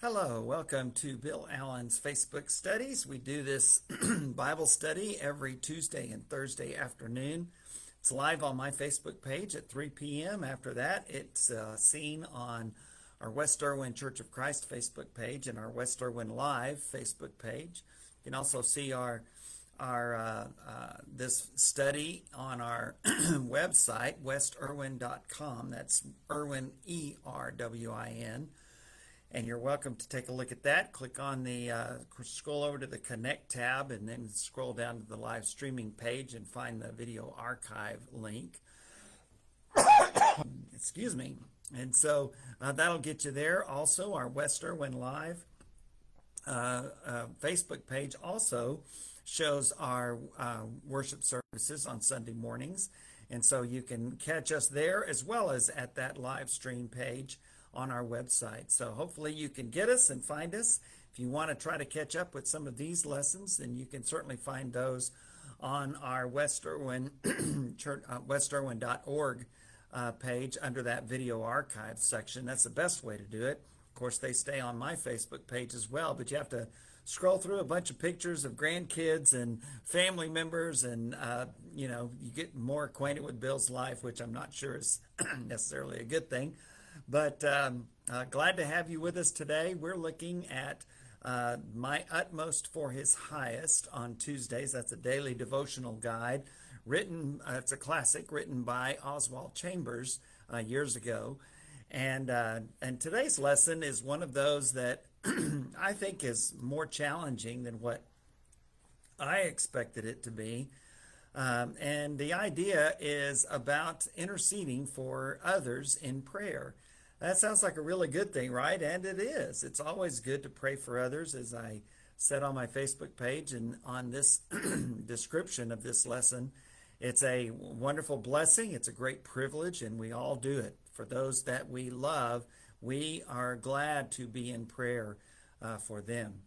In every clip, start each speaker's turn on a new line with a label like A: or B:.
A: Hello, welcome to Bill Allen's Facebook studies. We do this Bible study every Tuesday and Thursday afternoon. It's live on my Facebook page at 3 p.m. After that, it's uh, seen on our West Erwin Church of Christ Facebook page and our West Erwin Live Facebook page. You can also see our our uh, uh, this study on our website westerwin.com. That's Erwin E R W I N and you're welcome to take a look at that. Click on the uh, scroll over to the Connect tab, and then scroll down to the live streaming page and find the video archive link. Excuse me. And so uh, that'll get you there. Also, our West Erwin Live uh, uh Facebook page also shows our uh, worship services on Sunday mornings. And so you can catch us there as well as at that live stream page on our website. So hopefully you can get us and find us. If you want to try to catch up with some of these lessons, then you can certainly find those on our West Erwin, church, uh, westerwin.org uh, page under that video archive section. That's the best way to do it. Of course, they stay on my Facebook page as well, but you have to scroll through a bunch of pictures of grandkids and family members, and uh, you know you get more acquainted with Bill's life, which I'm not sure is necessarily a good thing. But um, uh, glad to have you with us today. We're looking at uh, My Utmost for His Highest on Tuesdays. That's a daily devotional guide written, uh, it's a classic written by Oswald Chambers uh, years ago. And, uh, and today's lesson is one of those that I think is more challenging than what I expected it to be. Um, and the idea is about interceding for others in prayer. That sounds like a really good thing, right? And it is. It's always good to pray for others, as I said on my Facebook page and on this description of this lesson. It's a wonderful blessing. It's a great privilege, and we all do it. For those that we love, we are glad to be in prayer uh, for them.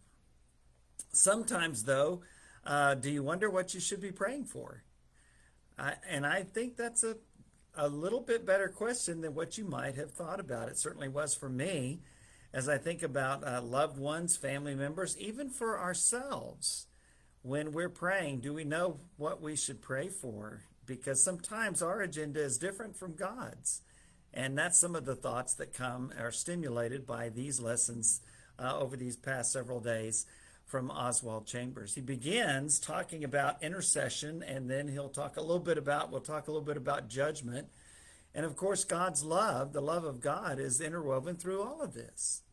A: Sometimes, though, uh, do you wonder what you should be praying for? I, and I think that's a a little bit better question than what you might have thought about. It certainly was for me as I think about uh, loved ones, family members, even for ourselves. When we're praying, do we know what we should pray for? Because sometimes our agenda is different from God's. And that's some of the thoughts that come are stimulated by these lessons uh, over these past several days from Oswald Chambers. He begins talking about intercession, and then he'll talk a little bit about, we'll talk a little bit about judgment. And of course, God's love, the love of God, is interwoven through all of this.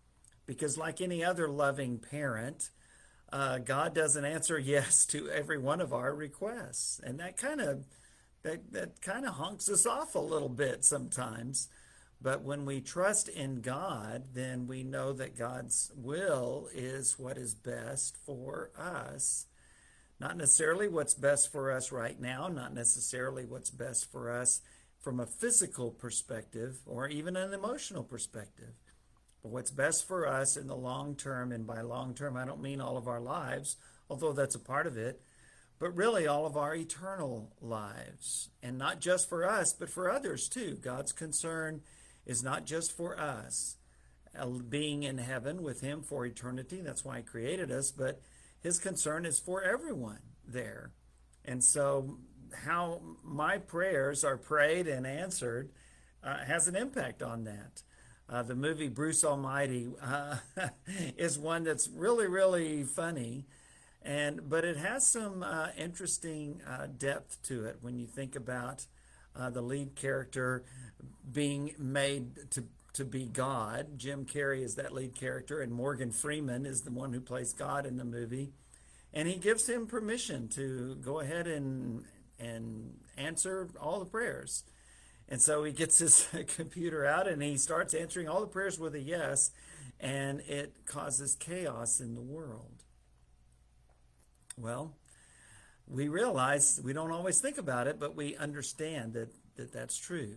A: Because, like any other loving parent, uh, God doesn't answer yes to every one of our requests. And that kind of that, that kind of honks us off a little bit sometimes. But when we trust in God, then we know that God's will is what is best for us. Not necessarily what's best for us right now, not necessarily what's best for us from a physical perspective or even an emotional perspective. But what's best for us in the long term, and by long term, I don't mean all of our lives, although that's a part of it, but really all of our eternal lives. And not just for us, but for others too. God's concern is not just for us uh, being in heaven with Him for eternity. That's why He created us, but His concern is for everyone there. And so, how my prayers are prayed and answered uh, has an impact on that. Uh, the movie Bruce Almighty uh, is one that's really, really funny, and but it has some uh, interesting uh, depth to it when you think about Uh, the lead character being made to to be God. Jim Carrey is that lead character, and Morgan Freeman is the one who plays God in the movie. And he gives him permission to go ahead and and answer all the prayers. And so he gets his computer out and he starts answering all the prayers with a yes, and it causes chaos in the world. Well, we realize we don't always think about it, but we understand that, that that's true.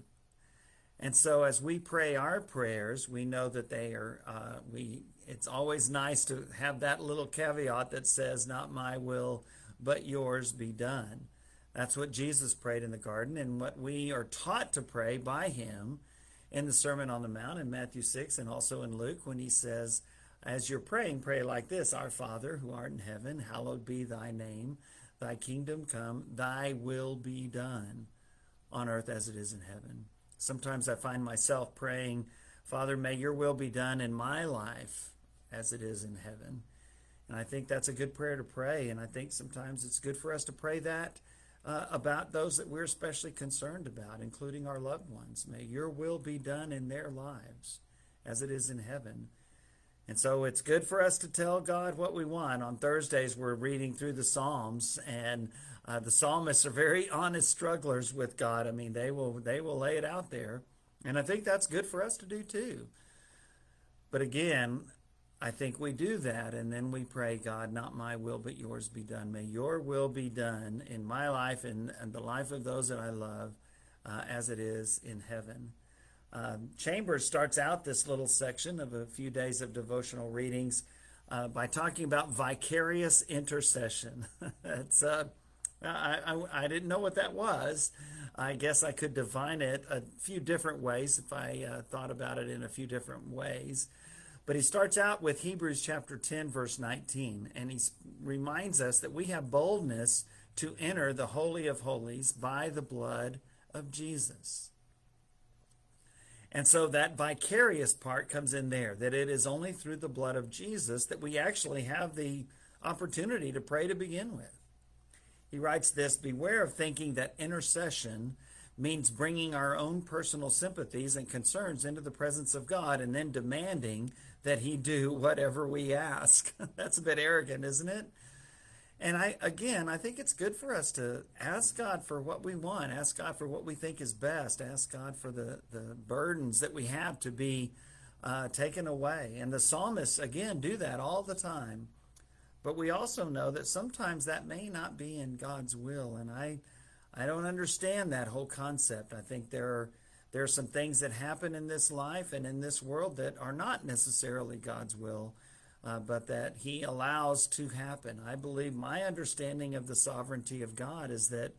A: And so as we pray our prayers, we know that they are, uh, we, it's always nice to have that little caveat that says, not my will, but yours be done. That's what Jesus prayed in the garden and what we are taught to pray by him in the Sermon on the Mount in Matthew 6 and also in Luke when he says, as you're praying, pray like this Our Father, who art in heaven, hallowed be thy name. Thy kingdom come, thy will be done on earth as it is in heaven. Sometimes I find myself praying, Father, may your will be done in my life as it is in heaven. And I think that's a good prayer to pray. And I think sometimes it's good for us to pray that uh, about those that we're especially concerned about, including our loved ones. May your will be done in their lives as it is in heaven. And so it's good for us to tell God what we want. On Thursdays, we're reading through the Psalms, and uh, the psalmists are very honest strugglers with God. I mean, they will they will lay it out there, and I think that's good for us to do too. But again, I think we do that, and then we pray, God, not my will, but yours be done. May your will be done in my life and, and the life of those that I love, uh, as it is in heaven. Um, Chambers starts out this little section of a few days of devotional readings uh, by talking about vicarious intercession. it's uh, I, I, I, didn't know what that was. I guess I could define it a few different ways if I uh, thought about it in a few different ways. But he starts out with Hebrews chapter 10, verse 19, and he reminds us that we have boldness to enter the Holy of Holies by the blood of Jesus. And so that vicarious part comes in there, that it is only through the blood of Jesus that we actually have the opportunity to pray to begin with. He writes this Beware of thinking that intercession means bringing our own personal sympathies and concerns into the presence of God and then demanding that He do whatever we ask. That's a bit arrogant, isn't it? And I again, I think it's good for us to ask God for what we want, ask God for what we think is best, ask God for the the burdens that we have to be uh, taken away. And the psalmists again do that all the time. But we also know that sometimes that may not be in God's will, and I I don't understand that whole concept. I think there are there are some things that happen in this life and in this world that are not necessarily God's will uh, but that He allows to happen. I believe my understanding of the sovereignty of God is that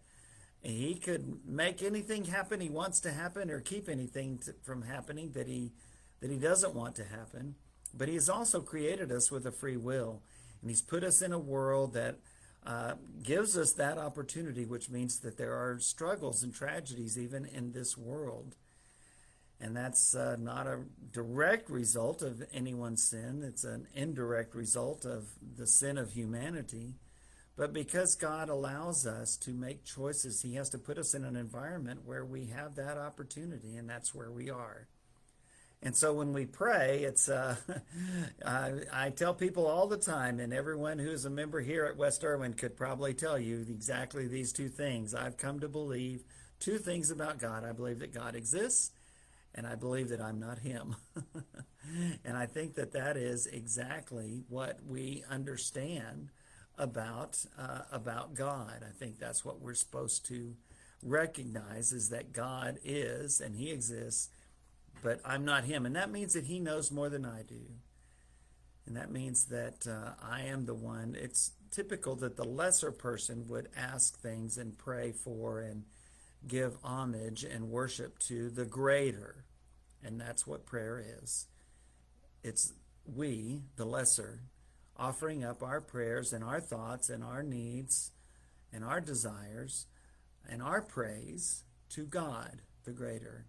A: He could make anything happen He wants to happen, or keep anything to, from happening that He that He doesn't want to happen. But He has also created us with a free will, and He's put us in a world that. Uh, gives us that opportunity, which means that there are struggles and tragedies even in this world. And that's uh, not a direct result of anyone's sin, it's an indirect result of the sin of humanity. But because God allows us to make choices, He has to put us in an environment where we have that opportunity, and that's where we are. And so when we pray, it's uh, I, I, tell people all the time, and everyone who is a member here at West Erwin could probably tell you exactly these two things. I've come to believe two things about God. I believe that God exists, and I believe that I'm not him. and I think that that is exactly what we understand about uh, about God. I think that's what we're supposed to recognize is that God is and he exists, but I'm not him. And that means that he knows more than I do. And that means that uh, I am the one. It's typical that the lesser person would ask things and pray for and give homage and worship to the greater. And that's what prayer is. It's we, the lesser, offering up our prayers and our thoughts and our needs and our desires and our praise to God, the greater.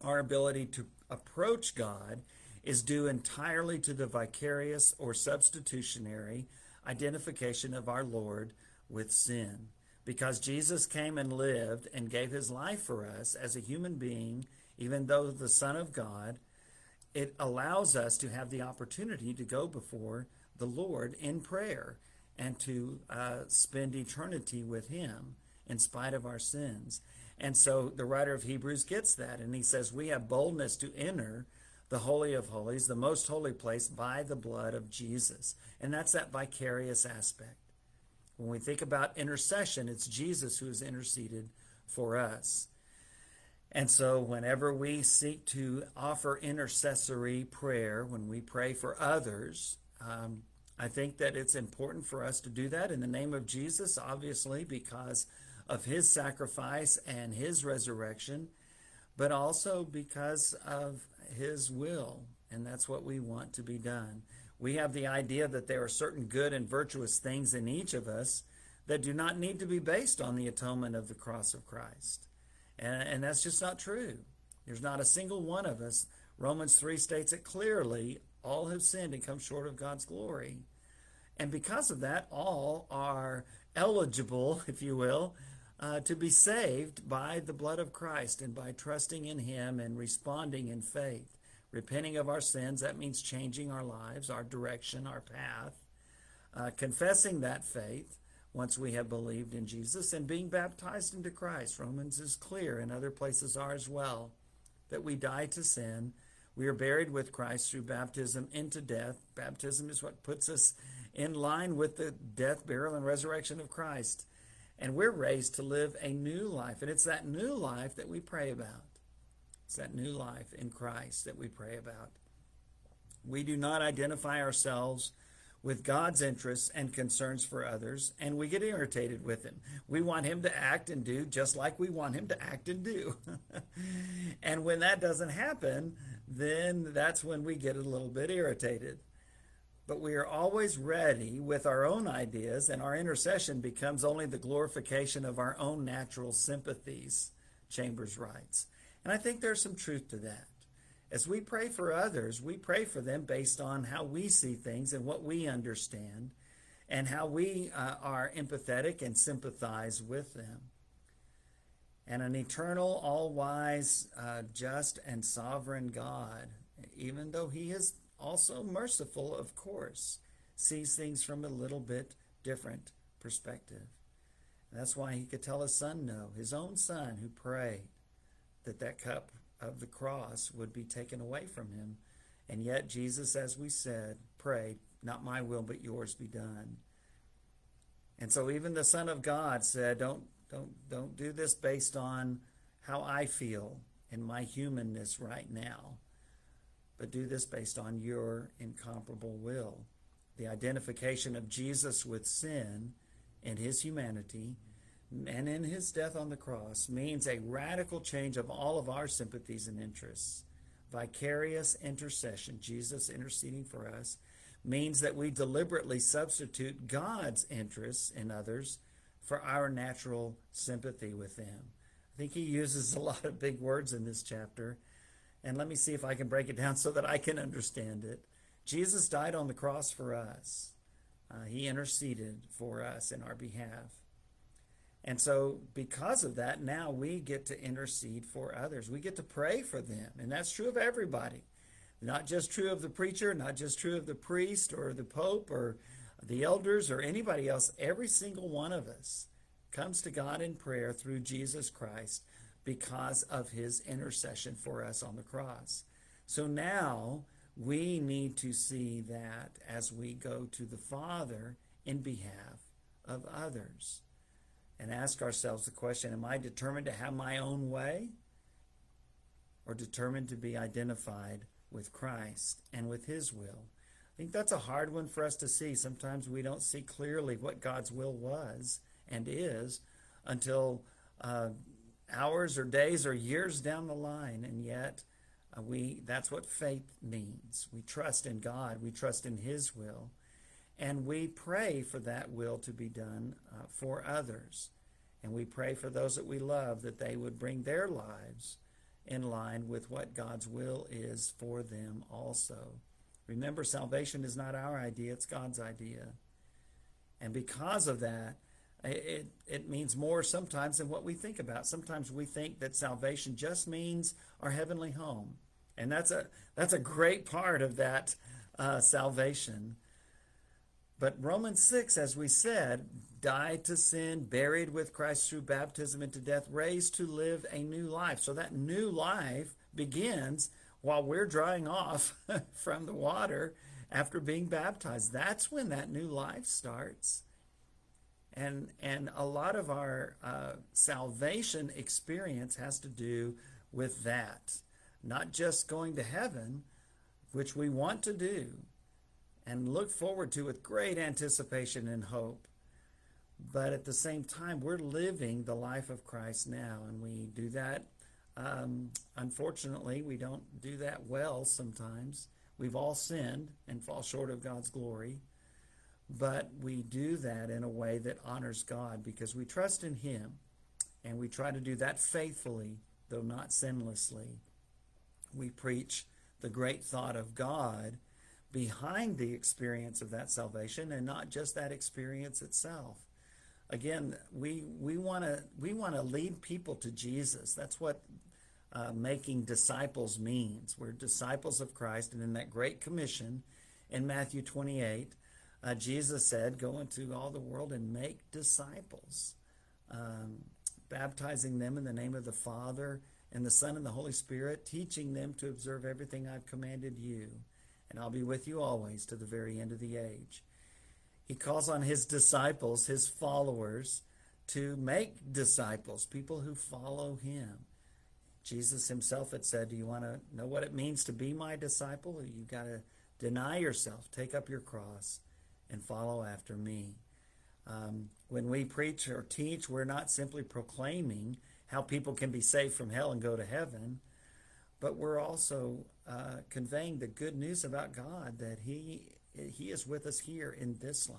A: Our ability to approach God is due entirely to the vicarious or substitutionary identification of our Lord with sin because Jesus came and lived and gave his life for us as a human being, even though the Son of God, it allows us to have the opportunity to go before the Lord in prayer and to uh, spend eternity with him in spite of our sins. And so the writer of Hebrews gets that, and he says, We have boldness to enter the Holy of Holies, the most holy place, by the blood of Jesus. And that's that vicarious aspect. When we think about intercession, it's Jesus who has interceded for us. And so, whenever we seek to offer intercessory prayer, when we pray for others, um, I think that it's important for us to do that in the name of Jesus, obviously, because of his sacrifice and his resurrection, but also because of his will and that's what we want to be done. We have the idea that there are certain good and virtuous things in each of us that do not need to be based on the atonement of the cross of Christ. And, and that's just not true. There's not a single one of us. Romans 3 states it clearly all have sinned and come short of God's glory. And because of that, all are eligible, if you will, uh, to be saved by the blood of Christ and by trusting in Him and responding in faith. Repenting of our sins, that means changing our lives, our direction, our path. Uh, confessing that faith once we have believed in Jesus and being baptized into Christ. Romans is clear, and other places are as well, that we die to sin. We are buried with Christ through baptism into death. Baptism is what puts us in line with the death, burial, and resurrection of Christ. And we're raised to live a new life. And it's that new life that we pray about. It's that new life in Christ that we pray about. We do not identify ourselves with God's interests and concerns for others, and we get irritated with Him. We want Him to act and do just like we want Him to act and do. and when that doesn't happen, then that's when we get a little bit irritated. But we are always ready with our own ideas, and our intercession becomes only the glorification of our own natural sympathies, Chambers writes. And I think there's some truth to that. As we pray for others, we pray for them based on how we see things and what we understand and how we uh, are empathetic and sympathize with them. And an eternal, all wise, uh, just, and sovereign God, even though He is also merciful, of course, sees things from a little bit different perspective. And that's why He could tell His Son no, His own Son who prayed that that cup of the cross would be taken away from him. And yet, Jesus, as we said, prayed, Not my will, but yours be done. And so, even the Son of God said, Don't, don't, don't do this based on how I feel in my humanness right now, but do this based on your incomparable will. The identification of Jesus with sin and his humanity and in his death on the cross means a radical change of all of our sympathies and interests. Vicarious intercession, Jesus interceding for us, means that we deliberately substitute God's interests in others for our natural sympathy with them. I think he uses a lot of big words in this chapter. And let me see if I can break it down so that I can understand it. Jesus died on the cross for us. Uh, he interceded for us in our behalf. And so, because of that, now we get to intercede for others. We get to pray for them. And that's true of everybody. Not just true of the preacher, not just true of the priest or the pope or the elders or anybody else. Every single one of us comes to God in prayer through Jesus Christ because of his intercession for us on the cross. So now we need to see that as we go to the Father in behalf of others and ask ourselves the question Am I determined to have my own way or determined to be identified with Christ and with His will? I think that's a hard one for us to see. Sometimes we don't see clearly what God's will was and is until uh, hours or days or years down the line, and yet uh, we that's what faith means. We trust in God, we trust in His will, and we pray for that will to be done uh, for others. And we pray for those that we love that they would bring their lives in line with what God's will is for them also. Remember, salvation is not our idea, it's God's idea. And because of that, it, it means more sometimes than what we think about. Sometimes we think that salvation just means our heavenly home. And that's a, that's a great part of that uh, salvation. But Romans 6, as we said, died to sin, buried with Christ through baptism into death, raised to live a new life. So that new life begins while we're drying off from the water after being baptized. That's when that new life starts. And, and a lot of our uh, salvation experience has to do with that. Not just going to heaven, which we want to do and look forward to with great anticipation and hope, but at the same time, we're living the life of Christ now, and we do that. Um, unfortunately, we don't do that well sometimes. We've all sinned and fall short of God's glory, but we do that in a way that honors God because we trust in Him and we try to do that faithfully, though not sinlessly. We preach the great thought of God behind the experience of that salvation and not just that experience itself. Again, we we want to we want to lead people to Jesus. That's what uh, making disciples means. We're disciples of Christ, and in that great commission in Matthew 28, uh, Jesus said, "Go into all the world and make disciples, um, baptizing them in the name of the Father and the Son and the Holy Spirit, teaching them to observe everything I've commanded you, and I'll be with you always to the very end of the age." He calls on his disciples, his followers, to make disciples, people who follow him. Jesus himself had said, Do you want to know what it means to be my disciple? You've got to deny yourself, take up your cross, and follow after me. Um, when we preach or teach, we're not simply proclaiming how people can be saved from hell and go to heaven, but we're also uh, conveying the good news about God that He He is with us here in this life.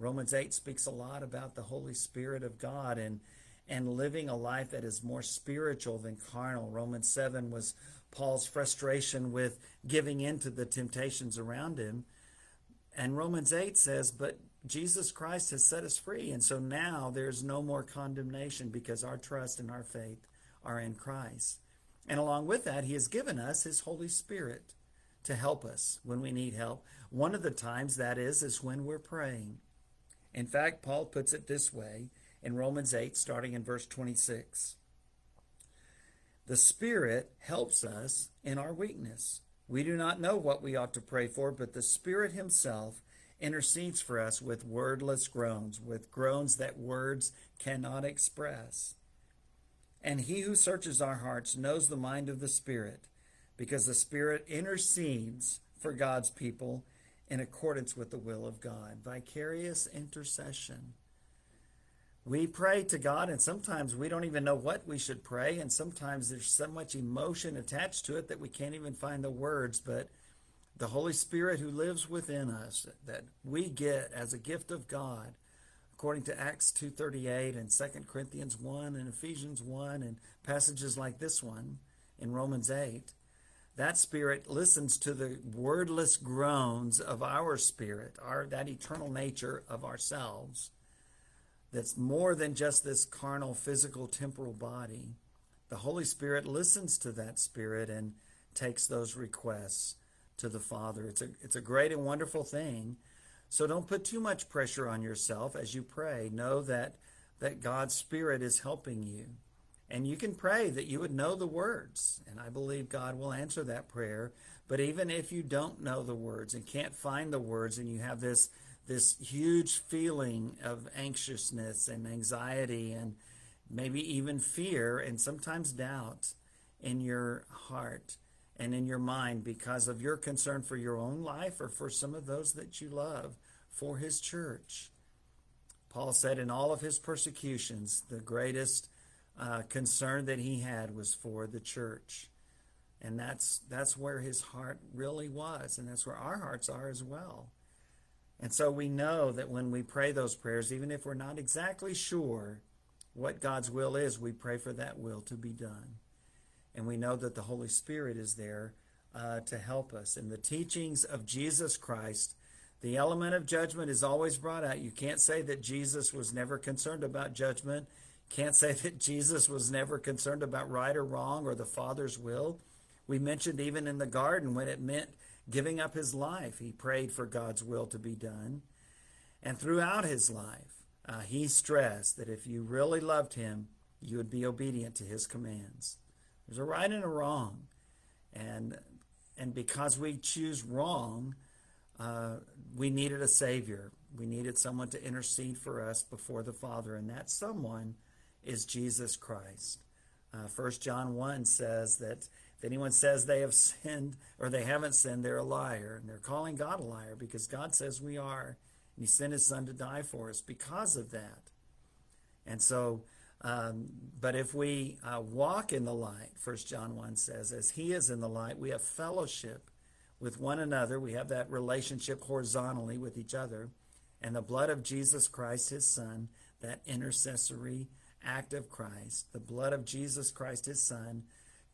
A: Romans 8 speaks a lot about the Holy Spirit of God and and living a life that is more spiritual than carnal. Romans 7 was Paul's frustration with giving in to the temptations around him. And Romans 8 says, But Jesus Christ has set us free. And so now there's no more condemnation because our trust and our faith are in Christ. And along with that, he has given us his Holy Spirit to help us when we need help. One of the times that is, is when we're praying. In fact, Paul puts it this way in Romans 8, starting in verse 26. The Spirit helps us in our weakness. We do not know what we ought to pray for, but the Spirit Himself intercedes for us with wordless groans, with groans that words cannot express. And He who searches our hearts knows the mind of the Spirit, because the Spirit intercedes for God's people in accordance with the will of God. Vicarious intercession. We pray to God, and sometimes we don't even know what we should pray, and sometimes there's so much emotion attached to it that we can't even find the words. But the Holy Spirit who lives within us, that we get as a gift of God, according to Acts 2.38 and 2 Corinthians 1 and Ephesians 1 and passages like this one in Romans 8, that spirit listens to the wordless groans of our spirit, our that eternal nature of ourselves that's more than just this carnal, physical, temporal body. The Holy Spirit listens to that spirit and takes those requests to the Father. It's a, it's a great and wonderful thing. So don't put too much pressure on yourself as you pray. Know that, that God's Spirit is helping you. And you can pray that you would know the words. And I believe God will answer that prayer. But even if you don't know the words and can't find the words and you have this this huge feeling of anxiousness and anxiety and maybe even fear and sometimes doubt in your heart and in your mind because of your concern for your own life or for some of those that you love for his church. Paul said in all of his persecutions, the greatest uh, concern that he had was for the church. And that's that's where his heart really was, and that's where our hearts are as well. And so we know that when we pray those prayers, even if we're not exactly sure what God's will is, we pray for that will to be done. And we know that the Holy Spirit is there uh, to help us. In the teachings of Jesus Christ, the element of judgment is always brought out. You can't say that Jesus was never concerned about judgment. Can't say that Jesus was never concerned about right or wrong or the Father's will. We mentioned even in the garden when it meant giving up his life, he prayed for God's will to be done. And throughout his life, uh, he stressed that if you really loved him, you would be obedient to his commands. There's a right and a wrong. And, and because we choose wrong, uh, we needed a Savior. We needed someone to intercede for us before the Father, and that someone is Jesus Christ. Uh, 1 John 1 says that if anyone says they have sinned or they haven't sinned, they're a liar. And they're calling God a liar because God says we are. And He sent His Son to die for us because of that. And so, um, but if we uh, walk in the light, 1 John 1 says, as He is in the light, we have fellowship with one another. We have that relationship horizontally with each other. And the blood of Jesus Christ, his Son, that intercessory act of Christ, the blood of Jesus Christ, his Son,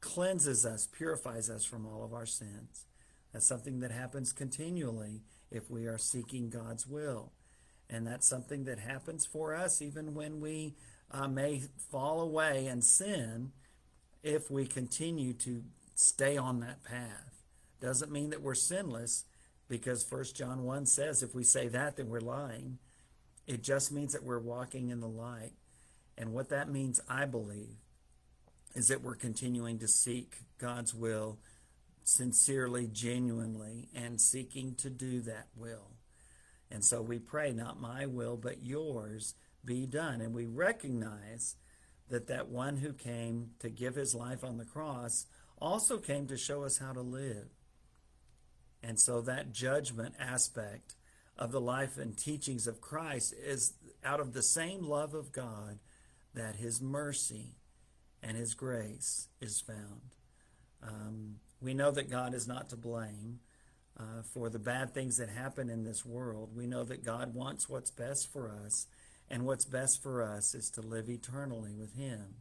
A: cleanses us, purifies us from all of our sins. That's something that happens continually if we are seeking God's will. And that's something that happens for us even when we uh, may fall away and sin if we continue to stay on that path. Doesn't mean that we're sinless because 1 John 1 says if we say that, then we're lying. It just means that we're walking in the light. And what that means, I believe, is that we're continuing to seek God's will sincerely, genuinely, and seeking to do that will. And so we pray, not my will, but yours be done. And we recognize that that one who came to give his life on the cross also came to show us how to live. And so that judgment aspect of the life and teachings of Christ is out of the same love of God that his mercy and his grace is found. Um, we know that God is not to blame uh, for the bad things that happen in this world. We know that God wants what's best for us, and what's best for us is to live eternally with him.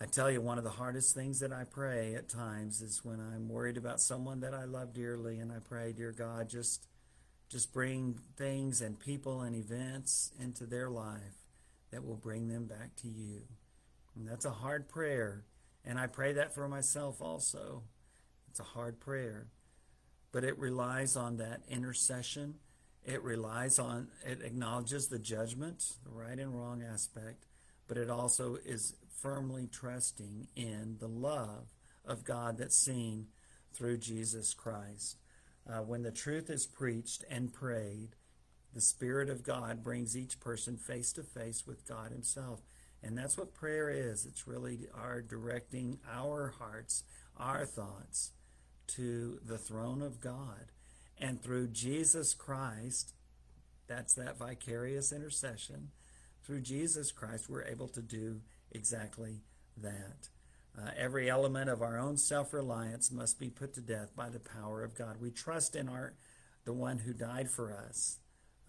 A: I tell you, one of the hardest things that I pray at times is when I'm worried about someone that I love dearly, and I pray, dear God, just just bring things and people and events into their life that will bring them back to you. And that's a hard prayer, and I pray that for myself also. It's a hard prayer, but it relies on that intercession. It relies on, it acknowledges the judgment, the right and wrong aspect, but it also is firmly trusting in the love of God that's seen through Jesus Christ. Uh, when the truth is preached and prayed, the Spirit of God brings each person face to face with God Himself. And that's what prayer is. It's really our directing our hearts, our thoughts to the throne of God. And through Jesus Christ, that's that vicarious intercession. Through Jesus Christ, we're able to do exactly that. Uh, every element of our own self-reliance must be put to death by the power of God. We trust in our the one who died for us,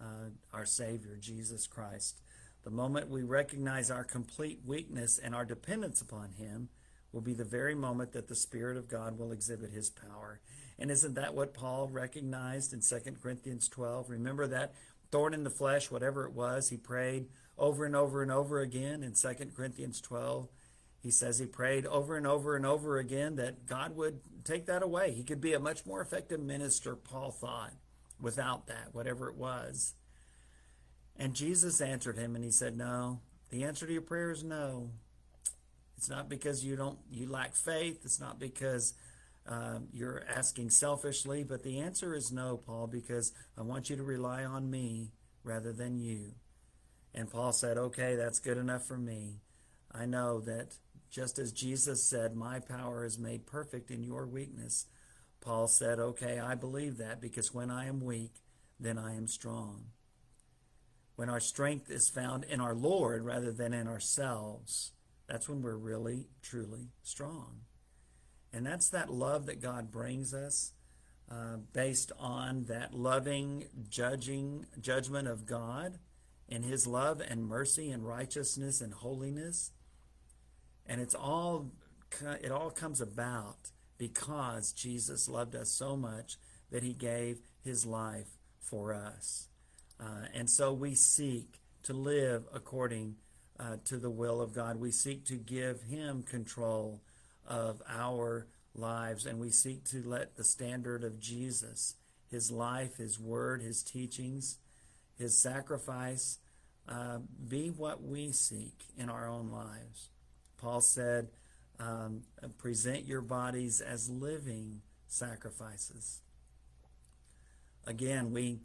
A: uh, our Savior, Jesus Christ. The moment we recognize our complete weakness and our dependence upon Him will be the very moment that the Spirit of God will exhibit His power. And isn't that what Paul recognized in 2 Corinthians 12? Remember that thorn in the flesh, whatever it was, he prayed over and over and over again in 2 Corinthians 12. He says he prayed over and over and over again that God would take that away. He could be a much more effective minister, Paul thought, without that, whatever it was. And Jesus answered him and he said, No. The answer to your prayer is no. It's not because you don't you lack faith. It's not because um, you're asking selfishly, but the answer is no, Paul, because I want you to rely on me rather than you. And Paul said, Okay, that's good enough for me. I know that just as Jesus said, My power is made perfect in your weakness, Paul said, Okay, I believe that because when I am weak, then I am strong. When our strength is found in our Lord rather than in ourselves, that's when we're really, truly strong. And that's that love that God brings us uh, based on that loving, judging judgment of God in his love and mercy and righteousness and holiness. And it's all it all comes about because Jesus loved us so much that he gave his life for us. Uh, and so we seek to live according uh, to the will of God. We seek to give him control of our lives and we seek to let the standard of Jesus, his life, his word, his teachings, his sacrifice, uh, be what we seek in our own lives. Paul said, um, present your bodies as living sacrifices. Again, we,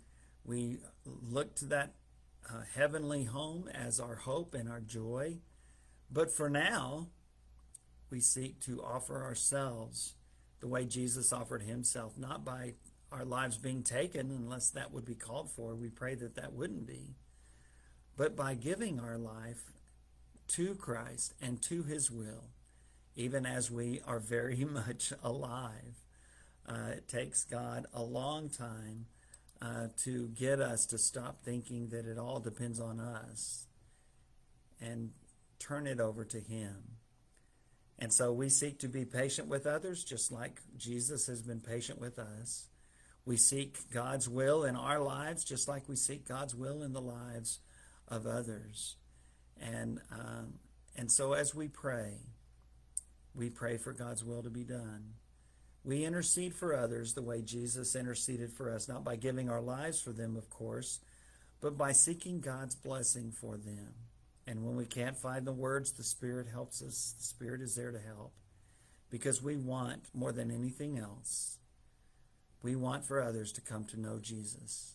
A: we look to that uh, heavenly home as our hope and our joy. But for now, we seek to offer ourselves the way Jesus offered himself, not by our lives being taken, unless that would be called for. We pray that that wouldn't be. But by giving our life to Christ and to his will, even as we are very much alive. Uh, it takes God a long time uh, to get us to stop thinking that it all depends on us and turn it over to Him. And so we seek to be patient with others, just like Jesus has been patient with us. We seek God's will in our lives, just like we seek God's will in the lives of others. And um, and so as we pray, we pray for God's will to be done. We intercede for others the way Jesus interceded for us, not by giving our lives for them, of course, but by seeking God's blessing for them. And when we can't find the words, the Spirit helps us. The Spirit is there to help because we want, more than anything else, we want for others to come to know Jesus.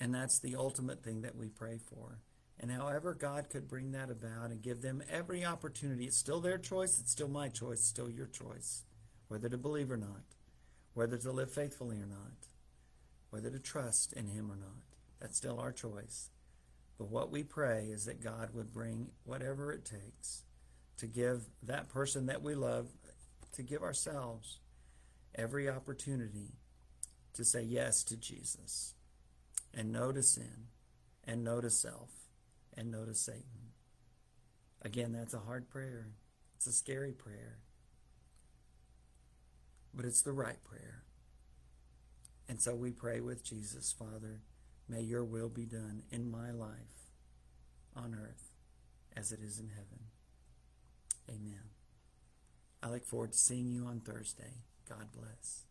A: And that's the ultimate thing that we pray for. And however God could bring that about and give them every opportunity, it's still their choice, it's still my choice, it's still your choice, whether to believe or not, whether to live faithfully or not, whether to trust in Him or not. That's still our choice. But what we pray is that God would bring whatever it takes to give that person that we love, to give ourselves every opportunity to say yes to Jesus and no to sin and no to self and no to Satan. Again, that's a hard prayer. It's a scary prayer. But it's the right prayer. And so we pray with Jesus, Father, may your will be done in my life on earth as it is in heaven. Amen. I look forward to seeing you on Thursday. God bless.